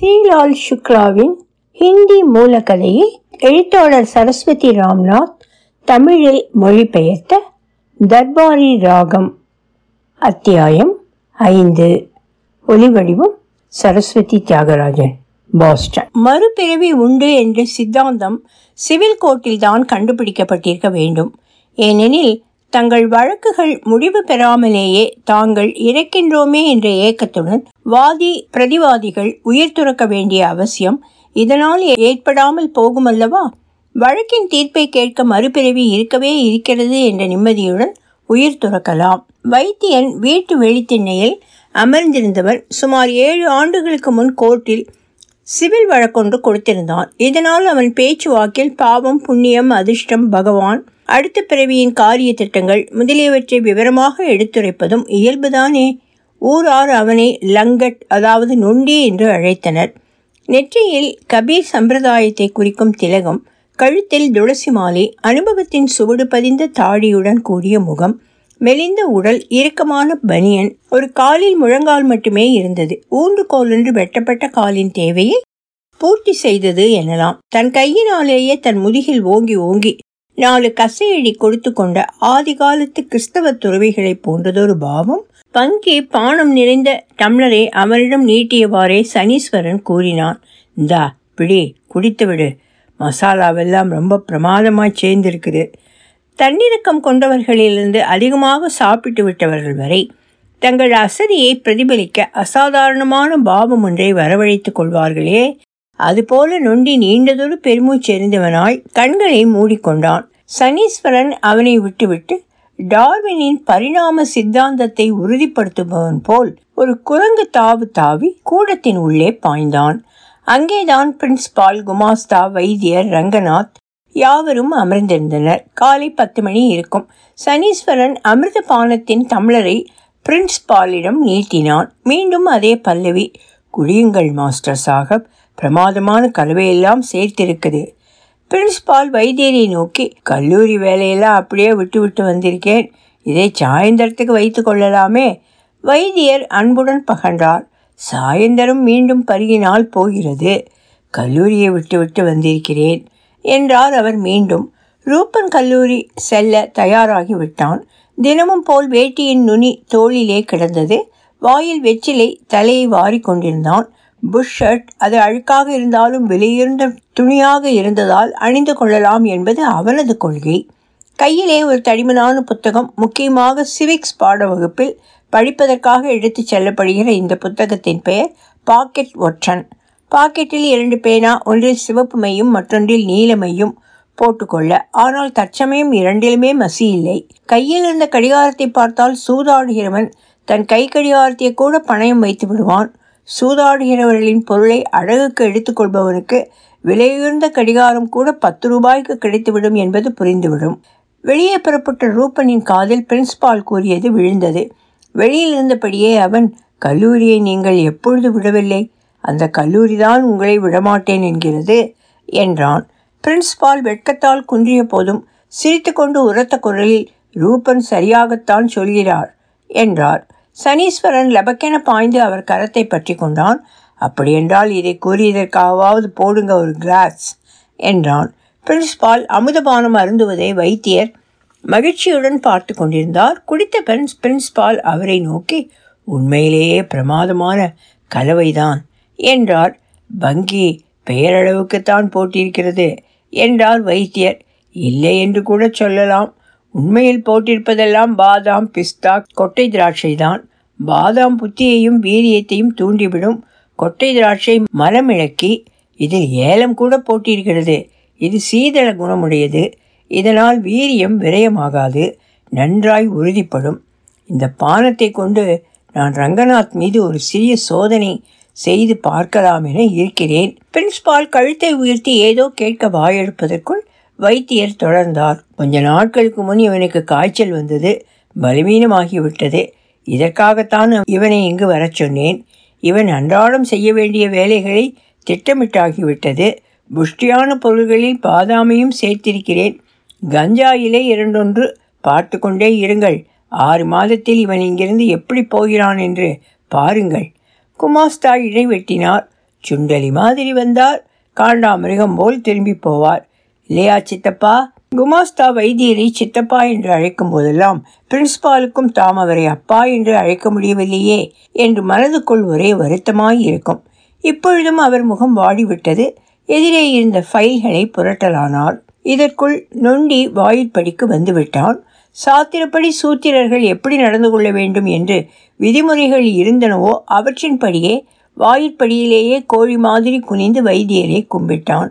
ஸ்ரீலால் சுக்லாவின் ஹிந்தி மூலக்கதையை எழுத்தாளர் சரஸ்வதி ராம்நாத் தமிழில் மொழிபெயர்த்த தர்பாரி ராகம். அத்தியாயம் ஐந்து. ஒலிவடிவம் சரஸ்வதி தியாகராஜன். பாஸ்டன். மறுபிறவி உண்டு என்ற சித்தாந்தம் சிவில் கோர்ட்டில் தான் கண்டுபிடிக்கப்பட்டிருக்க வேண்டும். ஏனெனில் தங்கள் வழக்குகள் முடிவு பெறாமலேயே தாங்கள் இறக்கின்றோமே என்ற ஏக்கத்துடன் வாதி பிரதிவாதிகள் உயிர் துறக்க வேண்டிய அவசியம் இதனால் ஏற்படாமல் போகுமல்லவா? வழக்கின் தீர்ப்பை கேட்க மறுபிறவி இருக்கவே இருக்கிறது என்ற நிம்மதியுடன் உயிர் துறக்கலாம். வைத்தியன் வீட்டு வெளித்திண்ணையில் அமர்ந்திருந்தவர் சுமார் ஏழு ஆண்டுகளுக்கு முன் கோர்ட்டில் சிவில் வழக்கொன்று கொடுத்திருந்தான். இதனால் அவன் பேச்சு வாக்கில் பாவம் புண்ணியம் அதிர்ஷ்டம் பகவான் அடுத்த பிறவியின் காரிய திட்டங்கள் முதலியவற்றை விவரமாக எடுத்துரைப்பதும் இயல்புதானே. ஊரார் அவனை லங்கட் அதாவது நொண்டி என்று அழைத்தனர். நெற்றியில் கபீர் சம்பிரதாயத்தை குறிக்கும் திலகம் கழுத்தில் துளசி மாலை அனுபவத்தின் சுவடு பதிந்த தாடியுடன் கூடிய முகம் மெலிந்த உடல் இறுக்கமான பனியன் ஒரு காலில் முழங்கால் மட்டுமே இருந்தது. ஊன்றுகோல் என்று வெட்டப்பட்ட காலின் தேவையை பூர்த்தி செய்தது எனலாம். தன் கையினாலேயே தன் முதுகில் ஓங்கி ஓங்கி நாலு கசையடி கொடுத்து கொண்ட ஆதி காலத்து கிறிஸ்தவ துறவிகளைப் போன்றதொரு பாவம். பங்கி பானம் நிறைந்த டம்ளரை அவரிடம் நீட்டியவாறே சனீஸ்வரன் கூறினான் இந்தா பிடி குடித்து விடு மசாலாவெல்லாம் ரொம்ப பிரமாதமாக சேர்ந்திருக்குது. தன்னிறக்கம் கொண்டவர்களிலிருந்து அதிகமாக சாப்பிட்டு விட்டவர்கள் வரை தங்கள் அசதியை பிரதிபலிக்க அசாதாரணமான பாவம் ஒன்றை வரவழைத்துக் கொள்வார்களே. அதுபோல நொண்டி நீண்டதொரு பெருமூச்செறிந்தவனாய் கண்களை மூடிக்கொண்டான். சனீஸ்வரன் அவனை விட்டுவிட்டு டார்வினின் பரிணாம சித்தாந்தத்தை உறுதிப்படுத்துபவன் போல் ஒரு குரங்கு தாவு தாவி கூடத்தின் உள்ளே பாய்ந்தான். அங்கேதான் பிரின்ஸ்பால் குமாஸ்தா வைத்தியர் ரங்கநாத் யாவரும் அமர்ந்திருந்தனர். காலை பத்து மணி இருக்கும். சனீஸ்வரன் அமிர்த பானத்தின் தமிழரை பிரின்ஸ்பாலிடம் நீட்டினான். மீண்டும் அதே பல்லவி. குடியுங்கள் மாஸ்டர் சாகப் பிரமாதமான கலவையெல்லாம் சேர்த்திருக்குது. பிரின்ஸ்பால் வைத்தியரை நோக்கி கல்லூரி வேலையெல்லாம் அப்படியே விட்டு விட்டு வந்திருக்கேன். இதை சாயந்தரத்துக்கு வைத்து கொள்ளலாமே? வைத்தியர் அன்புடன் பகன்றார். சாயந்தரம் மீண்டும் பருகினால் போகிறது. கல்லூரியை விட்டு விட்டு வந்திருக்கிறேன் என்றார் அவர் மீண்டும். ரூப்பன் கல்லூரி செல்ல தயாராகி விட்டான் தினமும் போல் வேட்டியின் நுனி தோளிலே கிடந்தது. வாயில் வெற்றிலை தலையை வாரி கொண்டிருந்தான். புஷ் ஷர்ட் அது அழுக்காக இருந்தாலும் விலையுயர்ந்த துணியாக இருந்ததால் அணிந்து கொள்ளலாம் என்பது அவனது கொள்கை. கையிலே ஒரு தடிமனான புத்தகம் முக்கியமாக சிவிக்ஸ் பாட வகுப்பில் படிப்பதற்காக எடுத்துச் செல்லப்படுகிற இந்த புத்தகத்தின் பெயர் பாக்கெட் ஒற்றன். பாக்கெட்டில் இரண்டு பேனா ஒன்றில் சிவப்பு மையும் மற்றொன்றில் நீல மையும் போட்டுக்கொள்ள. ஆனால் தற்சமயம் இரண்டிலுமே மசி இல்லை. கையில் இருந்த கடிகாரத்தை பார்த்தால் சூதாடுகிறவன் தன் கை கடிகாரத்தை கூட பணயம் வைத்து விடுவான். சூதாடுகிறவர்களின் பொருளை அழகுக்கு எடுத்துக்கொள்பவனுக்கு விலையுயர்ந்த கடிகாரம் கூட பத்து ரூபாய்க்கு கிடைத்துவிடும் என்பது புரிந்துவிடும். வெளியே புறப்பட்ட ரூபனின் காதில் பிரின்ஸ்பால் கூறியது விழுந்தது. வெளியில் இருந்தபடியே அவன் கல்லூரியை நீங்கள் எப்பொழுது விடவில்லை? அந்த கல்லூரி தான் உங்களை விடமாட்டேன் என்கிறது என்றான். பிரின்ஸ்பால் வெட்கத்தால் குன்றிய போதும் சிரித்துக்கொண்டு உரத்த குரலில் ரூபன் சரியாகத்தான் சொல்கிறார் என்றார். சனீஸ்வரன் லபக்கென பாய்ந்து அவர் கரத்தை பற்றி கொண்டான். அப்படியென்றால் இதை கூறியதற்காகவாவது போடுங்க ஒரு கிளாஸ் என்றான். பிரின்ஸ்பால் அமுதபானம் அருந்துவதை வைத்தியர் மகிழ்ச்சியுடன் பார்த்து கொண்டிருந்தார். குடித்த பெண் பிரின்ஸ்பால் அவரை நோக்கி உண்மையிலேயே பிரமாதமான கலவைதான் என்றார். வங்கி பெயரளவுக்குத்தான் போட்டிருக்கிறது என்றார் வைத்தியர். இல்லை என்று கூட சொல்லலாம் உண்மையில் போட்டிருப்பதெல்லாம் பாதாம் பிஸ்தா கொட்டை திராட்சை தான் பாதாம் புத்தியையும் வீரியத்தையும் தூண்டிவிடும் கொட்டை திராட்சை மரமிழக்கி இதில் ஏலம் கூட போட்டிருக்கிறது. இது சீதள குணமுடையது. இதனால் வீரியம் விரயமாகாது நன்றாய் உறுதிப்படும். இந்த பானத்தை கொண்டு நான் ரங்கநாத் மீது ஒரு சிறிய சோதனை செய்து பார்க்கலாம் என இருக்கிறேன். பிரின்ஸ்பால் கழுத்தை உயர்த்தி ஏதோ கேட்க வாயெடுப்பதற்குள் வைத்தியர் தொடர்ந்தார். கொஞ்ச நாட்களுக்கு முன் இவனுக்கு காய்ச்சல் வந்தது பலவீனமாகிவிட்டது. இதற்காகத்தான் இவனை இங்கு வரச் சொன்னேன். இவன் அன்றாடம் செய்ய வேண்டிய வேலைகளை திட்டமிட்டாகிவிட்டது. புஷ்டியான பொருள்களில் பாதாமையும் சேர்த்திருக்கிறேன். கஞ்சா இலை இரண்டொன்று பார்த்து கொண்டே இருங்கள். ஆறு மாதத்தில் இவன் இங்கிருந்து எப்படி போகிறான் என்று பாருங்கள். குமாஸ்தா இடைவெட்டினார். சுண்டலி மாதிரி வந்தார். காண்டாமிருகம் போல் திரும்பி போவார். இல்லையா சித்தப்பா? குமாஸ்தா வைத்தியரை சித்தப்பா என்று அழைக்கும் போதெல்லாம் பிரின்ஸ்பாலுக்கும் தாம் அவரை அப்பா என்று அழைக்க முடியவில்லையே என்று மனதுக்குள் ஒரே வருத்தமாய் இருக்கும். இப்பொழுதும் அவர் முகம் வாடிவிட்டது. எதிரே இருந்த ஃபைல்களை புரட்டலானார். இதற்குள் நொண்டி வாயிற்படிக்கு வந்துவிட்டான். சாத்திரப்படி சூத்திரர்கள் எப்படி நடந்து கொள்ள வேண்டும் என்று விதிமுறைகள் இருந்தனவோ அவற்றின்படியே வாயிற்படியிலேயே கோழி மாதிரி குனிந்து வைத்தியரை கும்பிட்டான்.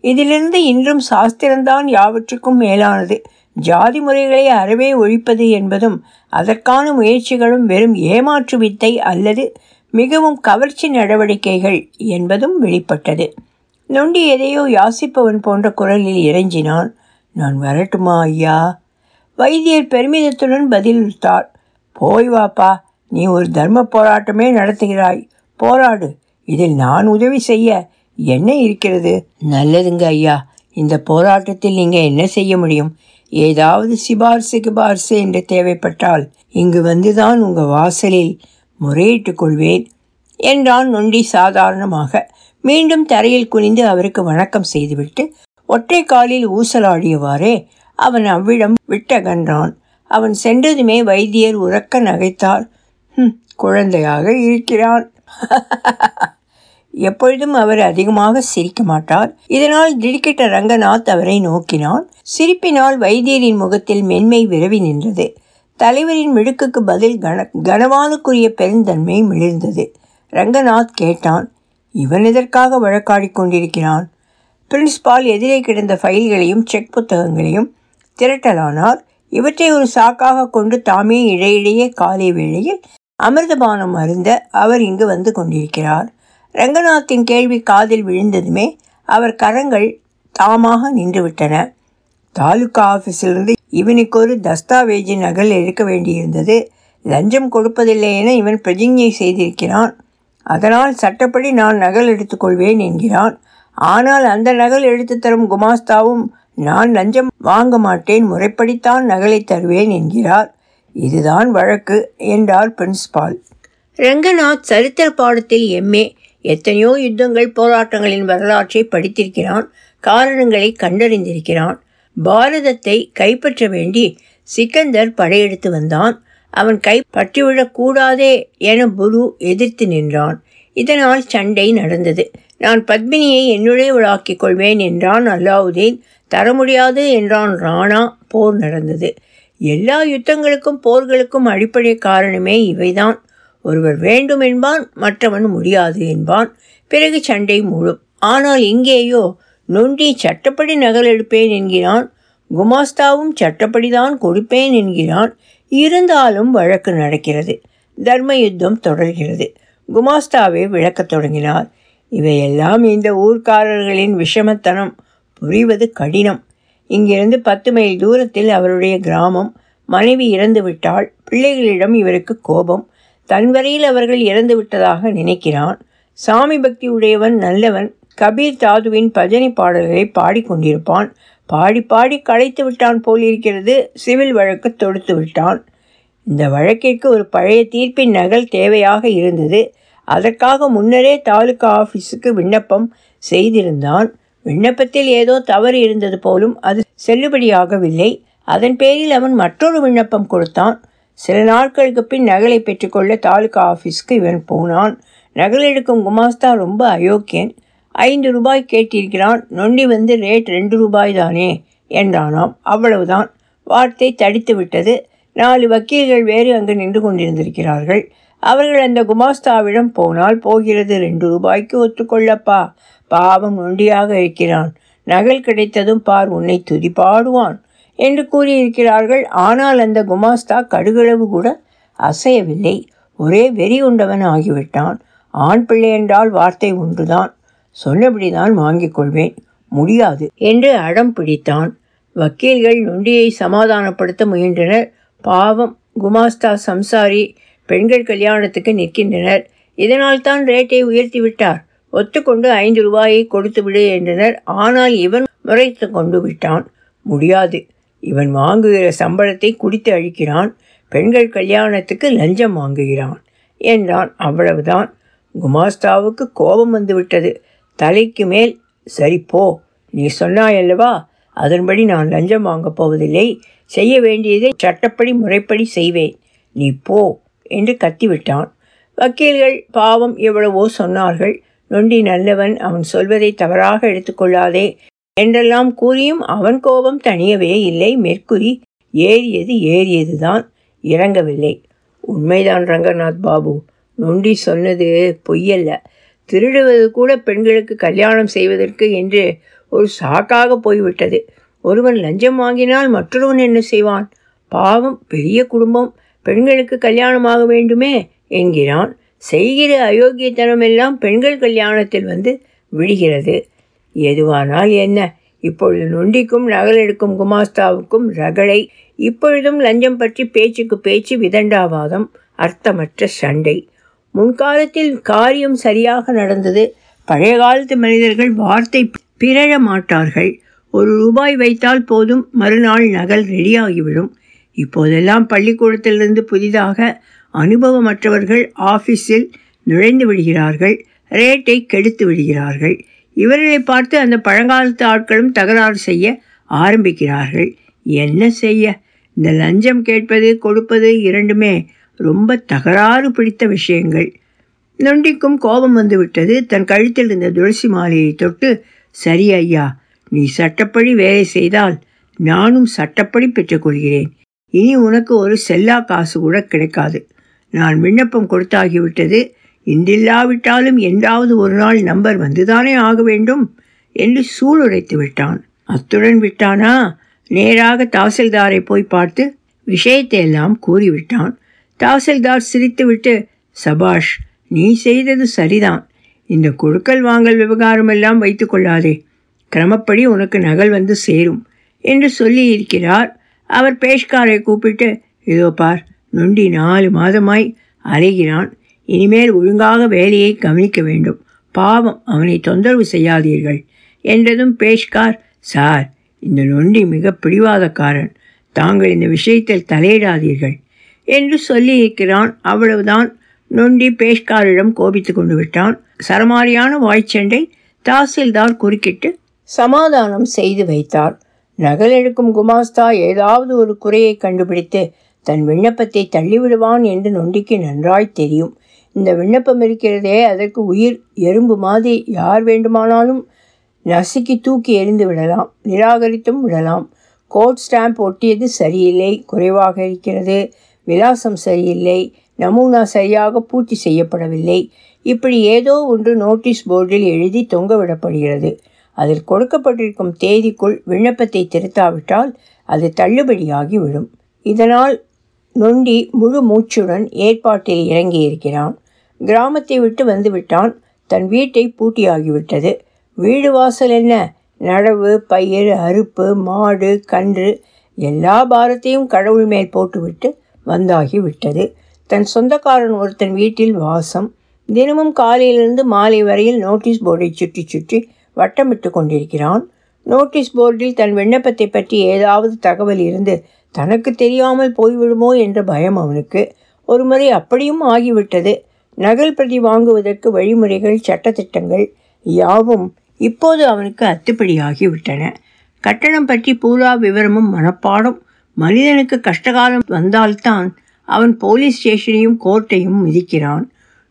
இதிலிருந்து இன்றும் சாஸ்திரம்தான் யாவற்றுக்கும் மேலானது. ஜாதி முறைகளை அறவே ஒழிப்பது என்பதும் அதற்கான முயற்சிகளும் வெறும் ஏமாற்று வித்தை அல்லது மிகவும் கவர்ச்சி நடவடிக்கைகள் என்பதும் வெளிப்பட்டது. நொண்டி எதையோ யாசிப்பவன் போன்ற குரலில் இறைஞ்சினான் நான் வரட்டுமா ஐயா? வைத்தியர் பெருமிதத்துடன் பதிலளித்தார். போய் வாப்பா நீ ஒரு தர்ம போராட்டமே நடத்துகிறாய். போராடு. இதில் நான் உதவி செய்ய என்ன இருக்கிறது? நல்லதுங்க ஐயா. இந்த போராட்டத்தில் நீங்கள் என்ன செய்ய முடியும்? ஏதாவது சிபார்சு கிபார்சு என்று தேவைப்பட்டால் இங்கு வந்துதான் உங்கள் வாசலில் முறையிட்டுக் கொள்வேன் என்றான் நொண்டி சாதாரணமாக. மீண்டும் தரையில் குனிந்து அவருக்கு வணக்கம் செய்துவிட்டு ஒற்றை காலில் ஊசலாடியவாறே அவன் அவ்விடம் விட்டகன்றான் அவன் சென்றதுமே வைத்தியர் உறக்க நகைத்தார். "ஹும், குழந்தையாக இருக்கிறான். எப்பொழுதும் அவர் அதிகமாக சிரிக்க மாட்டார். இதனால் திடுக்கிட்ட ரங்கநாத் அவரை நோக்கினான். சிரிப்பினால் வைத்தியரின் முகத்தில் மென்மை விரவி நின்றது. தலைவரின் மிடுக்குக்கு பதில் கன கனவானுக்குரிய பெருந்தன்மை மிளிர்ந்தது. ரங்கநாத் கேட்டான் இவன் எதற்காக வழக்காடி கொண்டிருக்கிறான்? பிரின்ஸ்பால் எதிரே கிடந்த ஃபைல்களையும் செக் புத்தகங்களையும் திரட்டலானார். இவற்றை ஒரு சாக்காக கொண்டு தாமே இடையிடையே காலை வேளையில் அமிர்தபானம் அருந்த அவர் இங்கு வந்து கொண்டிருக்கிறார். ரங்கநாத்தின் கேள்வி காதில் விழுந்ததுமே அவர் கரங்கள் தாமாக நின்றுவிட்டன. தாலுகா ஆஃபீஸிலிருந்து இவனுக்கு ஒரு தஸ்தாவேஜி நகல் எடுக்க வேண்டியிருந்தது. லஞ்சம் கொடுப்பதில்லை என இவன் பிரதிஞ்ஞை செய்திருக்கிறான். அதனால் சட்டப்படி நான் நகல் எடுத்துக்கொள்வேன் என்கிறான். ஆனால் அந்த நகல் எடுத்து தரும் குமாஸ்தாவும் நான் லஞ்சம் வாங்க மாட்டேன் முறைப்படித்தான் நகலை தருவேன் என்கிறார். இதுதான் வழக்கு என்றார் பிரின்ஸ்பால் ரங்கநாத் சரித்திர பாடத்தில் எம்ஏ எத்தனையோ யுத்தங்கள் போராட்டங்களின் வரலாற்றை படித்திருக்கிறான் காரணங்களை கண்டறிந்திருக்கிறான். பாரதத்தை கைப்பற்ற வேண்டி சிக்கந்தர் படையெடுத்து வந்தான். அவன் கை என புரு எதிர்த்து நின்றான். இதனால் சண்டை நடந்தது. நான் பத்மினியை என்னுடையவளாக்கிக் கொள்வேன் என்றான் அல்லாவுதீன். தர முடியாது என்றான் ராணா. போர் நடந்தது. எல்லா யுத்தங்களுக்கும் போர்களுக்கும் அடிப்படை காரணமே இவைதான். ஒருவர் வேண்டும் என்பான் மற்றவன் முடியாது என்பான். பிறகு சண்டை மூடும். ஆனால் இங்கேயோ நொண்டி சட்டப்படி நகல் எடுப்பேன் என்கிறான். குமாஸ்தாவும் சட்டப்படிதான் கொடுப்பேன் என்கிறான். இருந்தாலும் வழக்கு நடக்கிறது. தர்ம யுத்தம் தொடர்கிறது. குமாஸ்தாவை விளக்கத் தொடங்கினார். இவையெல்லாம் இந்த ஊர்க்காரர்களின் விஷமத்தனம். புரிவது கடினம். இங்கிருந்து பத்து மைல் தூரத்தில் அவருடைய கிராமம். மனைவி இறந்து விட்டால் பிள்ளைகளிடம் இவருக்கு கோபம். தன்வரையில் அவர்கள் இறந்து விட்டதாக நினைக்கிறான். சாமி பக்தி உடையவன் நல்லவன். கபீர் தாதுவின் பஜனை பாடல்களை பாடிக்கொண்டிருப்பான் பாடி பாடி களைத்து விட்டான் போலிருக்கிறது சிவில் வழக்கு தொடுத்து விட்டான். இந்த வழக்கிற்கு ஒரு பழைய தீர்ப்பின் நகல் தேவையாக இருந்தது. அதற்காக முன்னரே தாலுகா ஆஃபீஸுக்கு விண்ணப்பம் செய்திருந்தான். விண்ணப்பத்தில் ஏதோ தவறு இருந்தது போலும் அது செல்லுபடியாகவில்லை. அதன் பேரில் அவன் மற்றொரு விண்ணப்பம் கொடுத்தான். சில நாட்களுக்கு பின் நகலை பெற்றுக்கொள்ள தாலுகா ஆஃபீஸ்க்கு இவன் போனான். நகல் எடுக்கும் குமாஸ்தா ரொம்ப அயோக்கியன். ஐந்து ரூபாய் கேட்டிருக்கிறான். நொண்டி வந்து ரேட் ரெண்டு ரூபாய் தானே என்றானாம். அவ்வளவுதான். வார்த்தை தடித்து விட்டது. நாலு வக்கீல்கள் வேறு அங்கு நின்று கொண்டிருந்திருக்கிறார்கள். அவர்கள் அந்த குமாஸ்தாவிடம் போனால் போகிறது ரெண்டு ரூபாய்க்கு ஒத்துக்கொள்ளப்பா. பாவம் நொண்டியாக இருக்கிறான். நகல் கிடைத்ததும் பார் உன்னை துதிப்பாடுவான். என்று கூறியிருக்கிறார்கள். ஆனால் அந்த குமாஸ்தா கடுகளவு கூட அசையவில்லை. ஒரே வெறி உண்டவன் ஆகிவிட்டான். ஆண் பிள்ளை என்றால் வார்த்தை ஒன்றுதான். சொன்னபடிதான் வாங்கிக் கொள்வேன். முடியாது என்று அடம் பிடித்தான். வக்கீல்கள் நொண்டியை சமாதானப்படுத்த முயன்றனர். பாவம் குமாஸ்தா சம்சாரி பெண்கள் கல்யாணத்துக்கு நிற்கின்றனர். இதனால் தான் ரேட்டை உயர்த்தி விட்டார் ஒத்துக்கொண்டு ஐந்து ரூபாயை கொடுத்து விடு என்றனர். ஆனால் இவன் முறைத்து கொண்டு விட்டான். முடியாது. இவன் வாங்குகிற சம்பளத்தை குடித்து அழிக்கிறான் பெண்கள் கல்யாணத்துக்கு லஞ்சம் வாங்குகிறான் என்றான். அவ்வளவுதான். குமாஸ்தாவுக்கு கோபம் வந்துவிட்டது. தலைக்கு மேல் சரி போ. நீ சொன்னாயல்லவா அதன்படி நான் லஞ்சம் வாங்கப் போவதில்லை. செய்ய வேண்டியதை சட்டப்படி முறைப்படி செய்வேன். நீ போ என்று கத்திவிட்டான். வக்கீல்கள் பாவம் எவ்வளவோ சொன்னார்கள். நொண்டி நல்லவன் அவன் சொல்வதை தவறாக எடுத்துக்கொள்ளாதே என்றெல்லாம் கூறியும் அவன் கோபம் தணியவே இல்லை. மெர்க்குரி ஏறியது ஏறியதுதான். இறங்கவில்லை. உண்மைதான் ரங்கநாத் பாபு. நொண்டி சொன்னது பொய்யல்ல. திருடுவது கூட பெண்களுக்கு கல்யாணம் செய்வதற்கு என்று ஒரு சாக்காக போய்விட்டது. ஒருவன் லஞ்சம் வாங்கினால் மற்றொருவன் என்ன செய்வான்? பாவம் பெரிய குடும்பம். பெண்களுக்கு கல்யாணமாக வேண்டுமே என்கிறான். செய்கிற அயோக்கியத்தனம் எல்லாம் பெண்கள் கல்யாணத்தில் வந்து விடுகிறது எதுவானால் என்ன? இப்பொழுது நொண்டிக்கும் நகல் எடுக்கும் குமாஸ்தாவுக்கும் ரகளை இப்பொழுதும் லஞ்சம் பற்றி பேச்சுக்கு பேச்சு விதண்டாவாதம் அர்த்தமற்ற சண்டை. முன்காலத்தில் காரியம் சரியாக நடந்தது. பழைய காலத்து மனிதர்கள் வார்த்தை பிறழ மாட்டார்கள். ஒரு ரூபாய் வைத்தால் போதும் மறுநாள் நகல் ரெடியாகிவிடும். இப்போதெல்லாம் பள்ளிக்கூடத்திலிருந்து புதிதாக அனுபவமற்றவர்கள் ஆஃபீஸில் நுழைந்து விடுகிறார்கள். ரேட்டை கெடுத்து விடுகிறார்கள். இவர்களை பார்த்து அந்த பழங்காலத்து ஆட்களும் தகராறு செய்ய ஆரம்பிக்கிறார்கள். என்ன செய்ய? இந்த லஞ்சம் கேட்பது கொடுப்பது இரண்டுமே ரொம்ப தகராறு பிடித்த விஷயங்கள். நொண்டிக்கும் கோபம் வந்து விட்டது தன் கழுத்தில் இருந்த துளசி மாலையை தொட்டு சரி ஐயா நீ சட்டப்படி வேலை செய்தால் நானும் சட்டப்படி பெற்றுக்கொள்கிறேன் இனி உனக்கு ஒரு செல்லா காசு கூட கிடைக்காது. நான் விண்ணப்பம் கொடுத்தாகிவிட்டது. இன்றில்லாவிட்டாலும் என்றாவது ஒரு நாள் நம்பர் வந்துதானே ஆக வேண்டும்? என்று சூளுரைத்து விட்டான். அத்துடன் விட்டானா? நேராக தாசில்தாரை போய் பார்த்து விஷயத்தை எல்லாம் கூறிவிட்டான். தாசில்தார் சிரித்துவிட்டு சபாஷ் நீ செய்தது சரிதான். இந்த கொடுக்கல் வாங்கல் விவகாரம் எல்லாம் வைத்துக்கொள்ளாதே கிரமப்படி உனக்கு நகல் வந்து சேரும் என்று சொல்லி இருக்கிறார் அவர் பேஷ்காரை கூப்பிட்டு இதோ பார் நொண்டி நாலு மாதமாய் அலைகிறான். இனிமேல் ஒழுங்காக வேலையை கவனிக்க வேண்டும். பாவம் அவனை தொந்தரவு செய்யாதீர்கள். என்றதும் பேஷ்கார் சார் இந்த நொண்டி மிக பிடிவாதக்காரன். தாங்கள் இந்த விஷயத்தில் தலையிடாதீர்கள். என்று சொல்லியிருக்கிறான். அவ்வளவுதான். நொண்டி பேஷ்காரிடம் கோபித்து கொண்டு விட்டான். சரமாரியான வாய்ச்சண்டை தாசில்தார் குறுக்கிட்டு சமாதானம் செய்து வைத்தார். நகல் எடுக்கும் குமாஸ்தா ஏதாவது ஒரு குறையை கண்டுபிடித்து தன் விண்ணப்பத்தை தள்ளிவிடுவான் என்று நொண்டிக்கு நன்றாய் தெரியும். இந்த விண்ணப்பம் இருக்கிறதே அதற்கு உயிர் எறும்பு மாதிரி யார் வேண்டுமானாலும் நசுக்கி தூக்கி எறிந்து விடலாம் நிராகரித்தும் விடலாம். கோட் ஸ்டாம்ப் ஒட்டியது சரியில்லை குறைவாக இருக்கிறது. விலாசம் சரியில்லை நமூனா சரியாக பூர்த்தி செய்யப்படவில்லை. இப்படி ஏதோ ஒன்று நோட்டீஸ் போர்டில் எழுதி தொங்க விடப்படுகிறது. அதில் கொடுக்கப்பட்டிருக்கும் தேதிக்குள் விண்ணப்பத்தை திருத்தாவிட்டால் அது தள்ளுபடியாகி விடும் இதனால் நொண்டி முழு மூச்சுடன் ஏற்பாட்டில் இறங்கியிருக்கிறான். கிராமத்தை விட்டு வந்துவிட்டான். தன் வீட்டை பூட்டியாகிவிட்டது. வீடு வாசல் என்ன? நடவு பயிர் அறுப்பு மாடு கன்று எல்லா பாரத்தையும் கடவுள் மேல் போட்டுவிட்டு வந்தாகி விட்டது தன் சொந்தக்காரன் ஒருத்தன் வீட்டில் வாசம். தினமும் காலையிலிருந்து மாலை வரையில் நோட்டீஸ் போர்டை சுற்றி சுற்றி வட்டமிட்டு கொண்டிருக்கிறான். நோட்டீஸ் போர்டில் தன் விண்ணப்பத்தை பற்றி ஏதாவது தகவல் இருந்து தனக்கு தெரியாமல் போய்விடுமோ என்ற பயம் அவனுக்கு. ஒரு முறை அப்படியும் ஆகிவிட்டது. நகல் பிரதி வாங்குவதற்கு வழிமுறைகள் சட்டத்திட்டங்கள் யாவும் இப்போது அவனுக்கு அத்துப்படியாகிவிட்டன. கட்டணம் பற்றி பூரா விவரமும் மனப்பாடம். மனிதனுக்கு கஷ்டகாலம் வந்தால்தான் அவன் போலீஸ் ஸ்டேஷனையும் கோர்ட்டையும் மிதிக்கிறான்.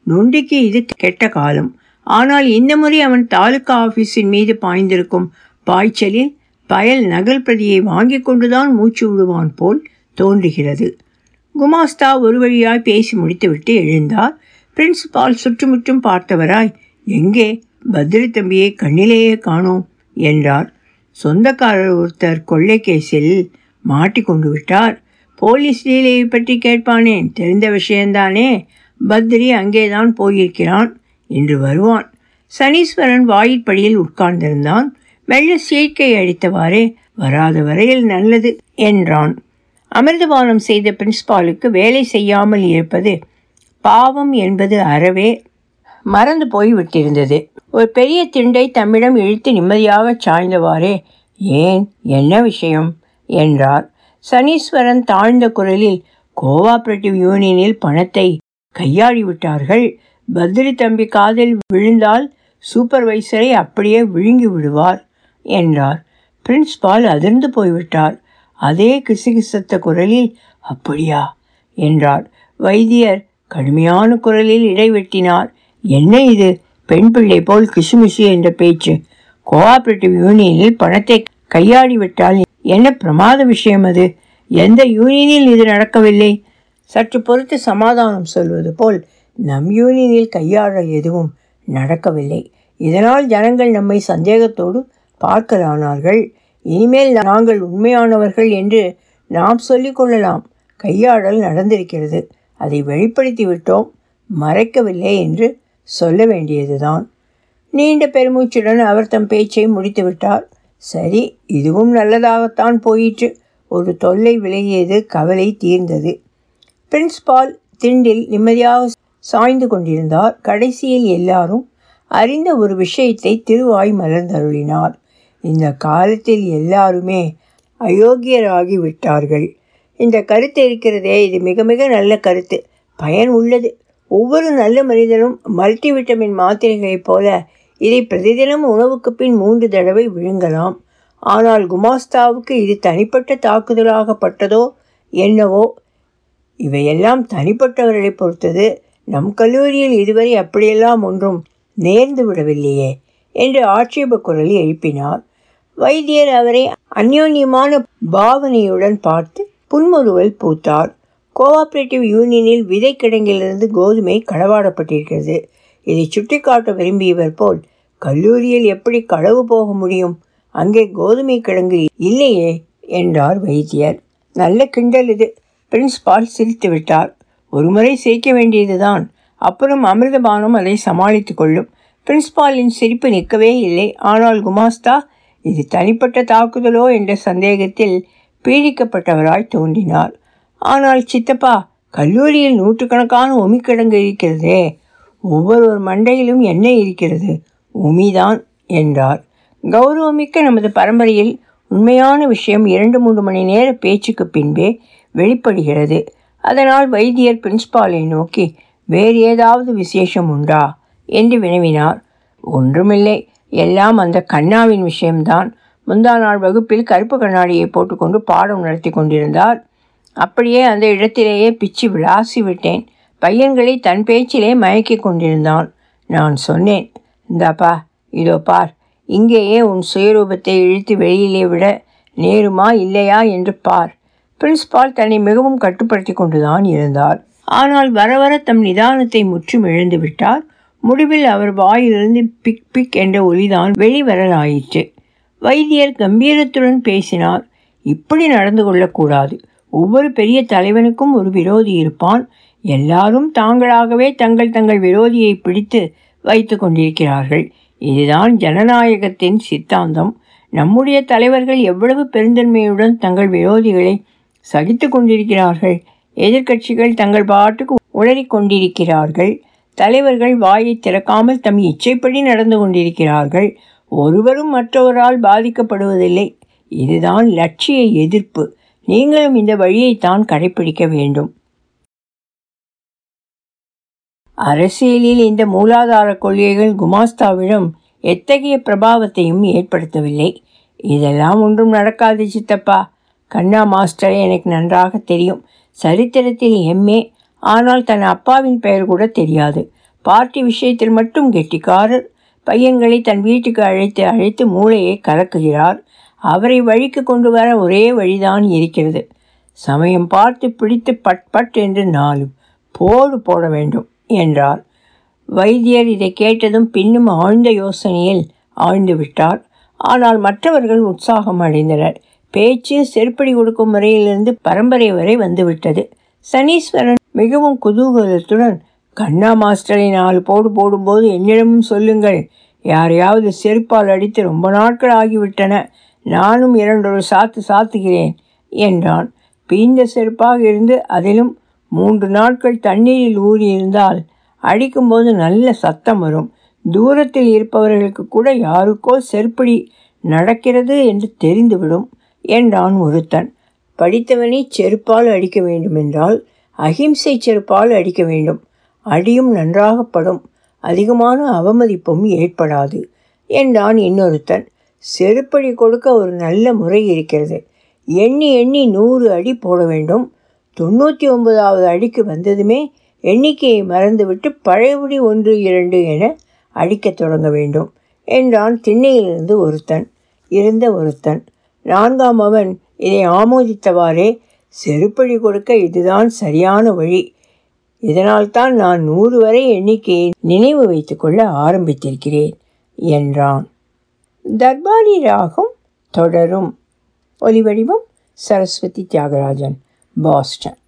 நொண்டிக்கு இது கெட்ட காலம். ஆனால் இந்த முறை அவன் தாலுகா ஆஃபீஸின் மீது பாய்ந்திருக்கும் பாய்ச்சலில் பயல் நகல் பிரதியை வாங்கி கொண்டுதான் மூச்சு விடுவான் போல் தோன்றுகிறது. குமாஸ்தா ஒரு வழியாய் பேசி முடித்துவிட்டு எழுந்தார். பிரின்சிபால் சுற்றுமுற்றும் பார்த்தவராய் எங்கே? பத்ரி தம்பியை கண்ணிலேயே காணோம் என்றார். சொந்தக்காரர் ஒருத்தர் கொள்ளை கேஸில் மாட்டிக்கொண்டு விட்டார். போலீஸ் லீலையை பற்றி கேட்பானேன் தெரிந்த விஷயந்தானே பத்ரி அங்கேதான் போயிருக்கிறான் என்று வருவான். சனீஸ்வரன் வாயிற்படியில் உட்கார்ந்திருந்தான். மெல்ல சீர்க்கை அடித்தவாறே வராத வரையில் நல்லது என்றான். அமிர்தபானம் செய்த பிரின்ஸ்பாலுக்கு வேலை செய்யாமல் இருப்பது பாவம் என்பது அறவே மறந்து போய் விட்டிருந்தது ஒரு பெரிய திண்டை தம்மிடம் இழுத்து நிம்மதியாக சாய்ந்தவாறே ஏன் என்ன விஷயம் என்றார். சனீஸ்வரன் தாழ்ந்த குரலில் கோஆபரேட்டிவ் யூனியனில் பணத்தை கையாடி விட்டார்கள் பத்ரி தம்பி காதில் விழுந்தால் சூப்பர்வைசரை அப்படியே விழுங்கி விடுவார். என்றார். பிரின்ஸ்பால் அதிர்ந்து போய்விட்டார். அதே கிசுகிசத்த குரலில் அப்படியா? என்றார். வைத்தியர் கடுமையான குரலில் இடைவெட்டினார் என்ன இது? பெண் பிள்ளை போல் கிசுமிசு என்ற பேச்சு. கோஆபரேட்டிவ் யூனியனில் பணத்தை கையாடி விட்டால் என்ன பிரமாத விஷயம் அது? எந்த யூனியனில் இது நடக்கவில்லை? சற்று பொறுத்து சமாதானம் சொல்வது போல் நம் யூனியனில் கையாடல் எதுவும் நடக்கவில்லை. இதனால் ஜனங்கள் நம்மை சந்தேகத்தோடு பார்க்கலானார்கள். இனிமேல் நாங்கள் உண்மையானவர்கள் என்று நாம் சொல்லிக்கொள்ளலாம் கையாடல் நடந்திருக்கிறது. அதை வெளிப்படுத்தி விட்டோம். மறைக்கவில்லை என்று சொல்ல வேண்டியதுதான். நீண்ட பெருமூச்சுடன் அவர் தம் பேச்சை முடித்து விட்டார். சரி இதுவும் நல்லதாகத்தான் போயிற்று. ஒரு தொல்லை விலகியது கவலை தீர்ந்தது. பிரின்ஸ்பால் திண்டில் நிம்மதியாக சாய்ந்து கொண்டிருந்தார். கடைசியில் எல்லாரும் அறிந்த ஒரு விஷயத்தை திருவாய் மலர்ந்தருளினார். இந்த காலத்தில் எல்லாருமே அயோக்கியராகி விட்டார்கள். இந்த கருத்து இருக்கிறதே இது மிக மிக நல்ல கருத்து. பயன் உள்ளது. ஒவ்வொரு நல்ல மனிதனும் மல்டி விட்டமின் மாத்திரைகளைப் போல இதை பிரதிதினம் உணவுக்கு பின் மூன்று தடவை விழுங்கலாம். ஆனால் குமாஸ்தாவுக்கு இது தனிப்பட்ட தாக்குதலாகப்பட்டதோ என்னவோ இவையெல்லாம் தனிப்பட்டவர்களை பொறுத்தது. நம் கல்லூரியில் இதுவரை அப்படியெல்லாம் ஒன்றும் நேர்ந்து விடவில்லையே என்று ஆட்சேப குரல் எழுப்பினார். வைத்தியர் அவரை அந்யோன்யமான பாவனையுடன் பார்த்து புன்முறுவல் பூத்தார். கோஆபரேட்டிவ் யூனியனில் விதை கிடங்கிலிருந்து கோதுமை களவாடப்பட்டிருக்கிறது. இதை சுட்டிக்காட்ட விரும்பியவர் போல் கல்லூரியில் எப்படி களவு போக முடியும்? அங்கே கோதுமை கிழங்கு இல்லையே என்றார் வைத்தியர். நல்ல கிண்டல் இது. பிரின்ஸ்பால் சிரித்து விட்டார். ஒருமுறை சிரிக்க வேண்டியதுதான். அப்புறம் அமிர்தபானம் அதை சமாளித்து கொள்ளும். பிரின்ஸ்பாலின் சிரிப்பு நிற்கவே இல்லை. ஆனால் குமாஸ்தா இது தனிப்பட்ட தாக்குதலோ என்ற சந்தேகத்தில் பீடிக்கப்பட்டவராய் தோன்றினார். ஆனால் சித்தப்பா கல்லூரியில் நூற்றுக்கணக்கான உமிக்கிடங்கு இருக்கிறதே. ஒவ்வொருவர் மண்டையிலும் என்ன இருக்கிறது. உமிதான் என்றார். கௌரவமிக்க நமது பரம்பரையில் உண்மையான விஷயம் இரண்டு மூன்று மணி நேர பேச்சுக்கு பின்பே வெளிப்படுகிறது. அதனால் வைத்தியர் பிரின்ஸ்பாலை நோக்கி வேறு ஏதாவது விசேஷம் உண்டா? என்று வினவினார். ஒன்றுமில்லை. எல்லாம் அந்த கண்ணாவின் விஷயம்தான். முந்தா நாள் வகுப்பில் கருப்பு கண்ணாடியை போட்டுக்கொண்டு பாடம் நடத்தி கொண்டிருந்தார். அப்படியே அந்த இடத்திலேயே பிச்சு விளாசி விட்டேன். பையன்களை தன் பேச்சிலே மயக்கி கொண்டிருந்தான். நான் சொன்னேன் இந்தாப்பா இதோ பார் இங்கேயே உன் சுயரூபத்தை இழுத்து வெளியிலே விட நேருமா இல்லையா என்று பார். பிரின்ஸ்பால் தன்னை மிகவும் கட்டுப்படுத்தி கொண்டுதான் இருந்தார். ஆனால் வர வர தம் நிதானத்தை முற்றும் இழந்து விட்டார். முடிவில் அவர் வாயிலிருந்து பிக் பிக் என்ற ஒலிதான் வெளிவரலாயிற்று. வைத்தியர் கம்பீரத்துடன் பேசினார். இப்படி நடந்து கொள்ளக்கூடாது. ஒவ்வொரு பெரிய தலைவனுக்கும் ஒரு விரோதி இருப்பான். எல்லாரும் தாங்களாகவே தங்கள் தங்கள் விரோதியை பிடித்து வைத்து கொண்டிருக்கிறார்கள். இதுதான் ஜனநாயகத்தின் சித்தாந்தம். நம்முடைய தலைவர்கள் எவ்வளவு பெருந்தன்மையுடன் தங்கள் விரோதிகளை சகித்து கொண்டிருக்கிறார்கள். எதிர்க்கட்சிகள் தங்கள் பாட்டுக்கு உளறிக் கொண்டிருக்கிறார்கள். தலைவர்கள் வாயை திறக்காமல் தம் இச்சைப்படி நடந்து கொண்டிருக்கிறார்கள். ஒருவரும் மற்றவரால் பாதிக்கப்படுவதில்லை. இதுதான் லட்சிய எதிர்ப்பு. நீங்களும் இந்த வழியைத்தான் கடைபிடிக்க வேண்டும். அரசியலில் இந்த மூலாதார கொள்கைகள் குமாஸ்தாவிடம் எத்தகைய பிரபாவத்தையும் ஏற்படுத்தவில்லை. இதெல்லாம் ஒன்றும் நடக்காது சித்தப்பா. கண்ணா மாஸ்டரை எனக்கு நன்றாக தெரியும். சரித்திரத்தில் எம்ஏ ஆனால் தன் அப்பாவின் பெயர் கூட தெரியாது. பார்ட்டி விஷயத்தில் மட்டும் கெட்டிக்காரர். பையன்களை தன் வீட்டுக்கு அழைத்து அழைத்து மூளையை கலக்குகிறார். அவரை வழிக்கு கொண்டு வர ஒரே வழிதான் இருக்கிறது. சமயம் பார்த்து பிடித்து பட் பட் என்று நாலு போடு போட வேண்டும் என்றார். வைத்தியர் இதை கேட்டதும் பின்னும் ஆழ்ந்த யோசனையில் ஆழ்ந்து விட்டார். ஆனால் மற்றவர்கள் உற்சாகம் அடைந்தனர். பேச்சு செருப்படி கொடுக்கும் முறையிலிருந்து பரம்பரை வரை வந்துவிட்டது. சனீஸ்வரன் மிகவும் குதூகலத்துடன் கண்ணா மாஸ்டரை நாலு போடு போடும்போது என்னிடமும் சொல்லுங்கள். யாரையாவது செருப்பால் அடித்து ரொம்ப நாட்கள் ஆகிவிட்டன. நானும் இரண்டொரு சாத்து சாத்துகிறேன் என்றான். பீந்த செருப்பாக இருந்து அதிலும் மூன்று நாட்கள் தண்ணீரில் ஊறியிருந்தால் அடிக்கும்போது நல்ல சத்தம் வரும். தூரத்தில் இருப்பவர்களுக்கு கூட யாருக்கோ செருப்படி நடக்கிறது என்று தெரிந்துவிடும் என்றான் ஒருத்தன். படித்தவனை செருப்பால் அடிக்க வேண்டுமென்றால் அகிம்சை செருப்பால் அடிக்க வேண்டும். அடியும் நன்றாகப்படும். அதிகமான அவமதிப்பும் ஏற்படாது என்றான் இன்னொருத்தன். செருப்படி கொடுக்க ஒரு நல்ல முறை இருக்கிறது. எண்ணி எண்ணி நூறு அடி போட வேண்டும். தொண்ணூற்றி ஒன்பதாவது அடிக்கு வந்ததுமே எண்ணிக்கையை மறந்துவிட்டு பழையபடி ஒன்று இரண்டு என அடிக்கத் தொடங்க வேண்டும் என்றான் திண்ணையிலிருந்து ஒருத்தன். இருந்த ஒருத்தன். நான்காம் அவன் இதை ஆமோதித்தவாறே செருப்படி கொடுக்க இதுதான் சரியான வழி. இதனால்தான் நான் நூறு வரை எண்ணிக்கையை நினைவு வைத்துக்கொள்ள ஆரம்பித்திருக்கிறேன் என்றான். தர்பாரி ராகம் தொடரும். ஒலிவடிவம் சரஸ்வதி தியாகராஜன் பாஸ்டன்.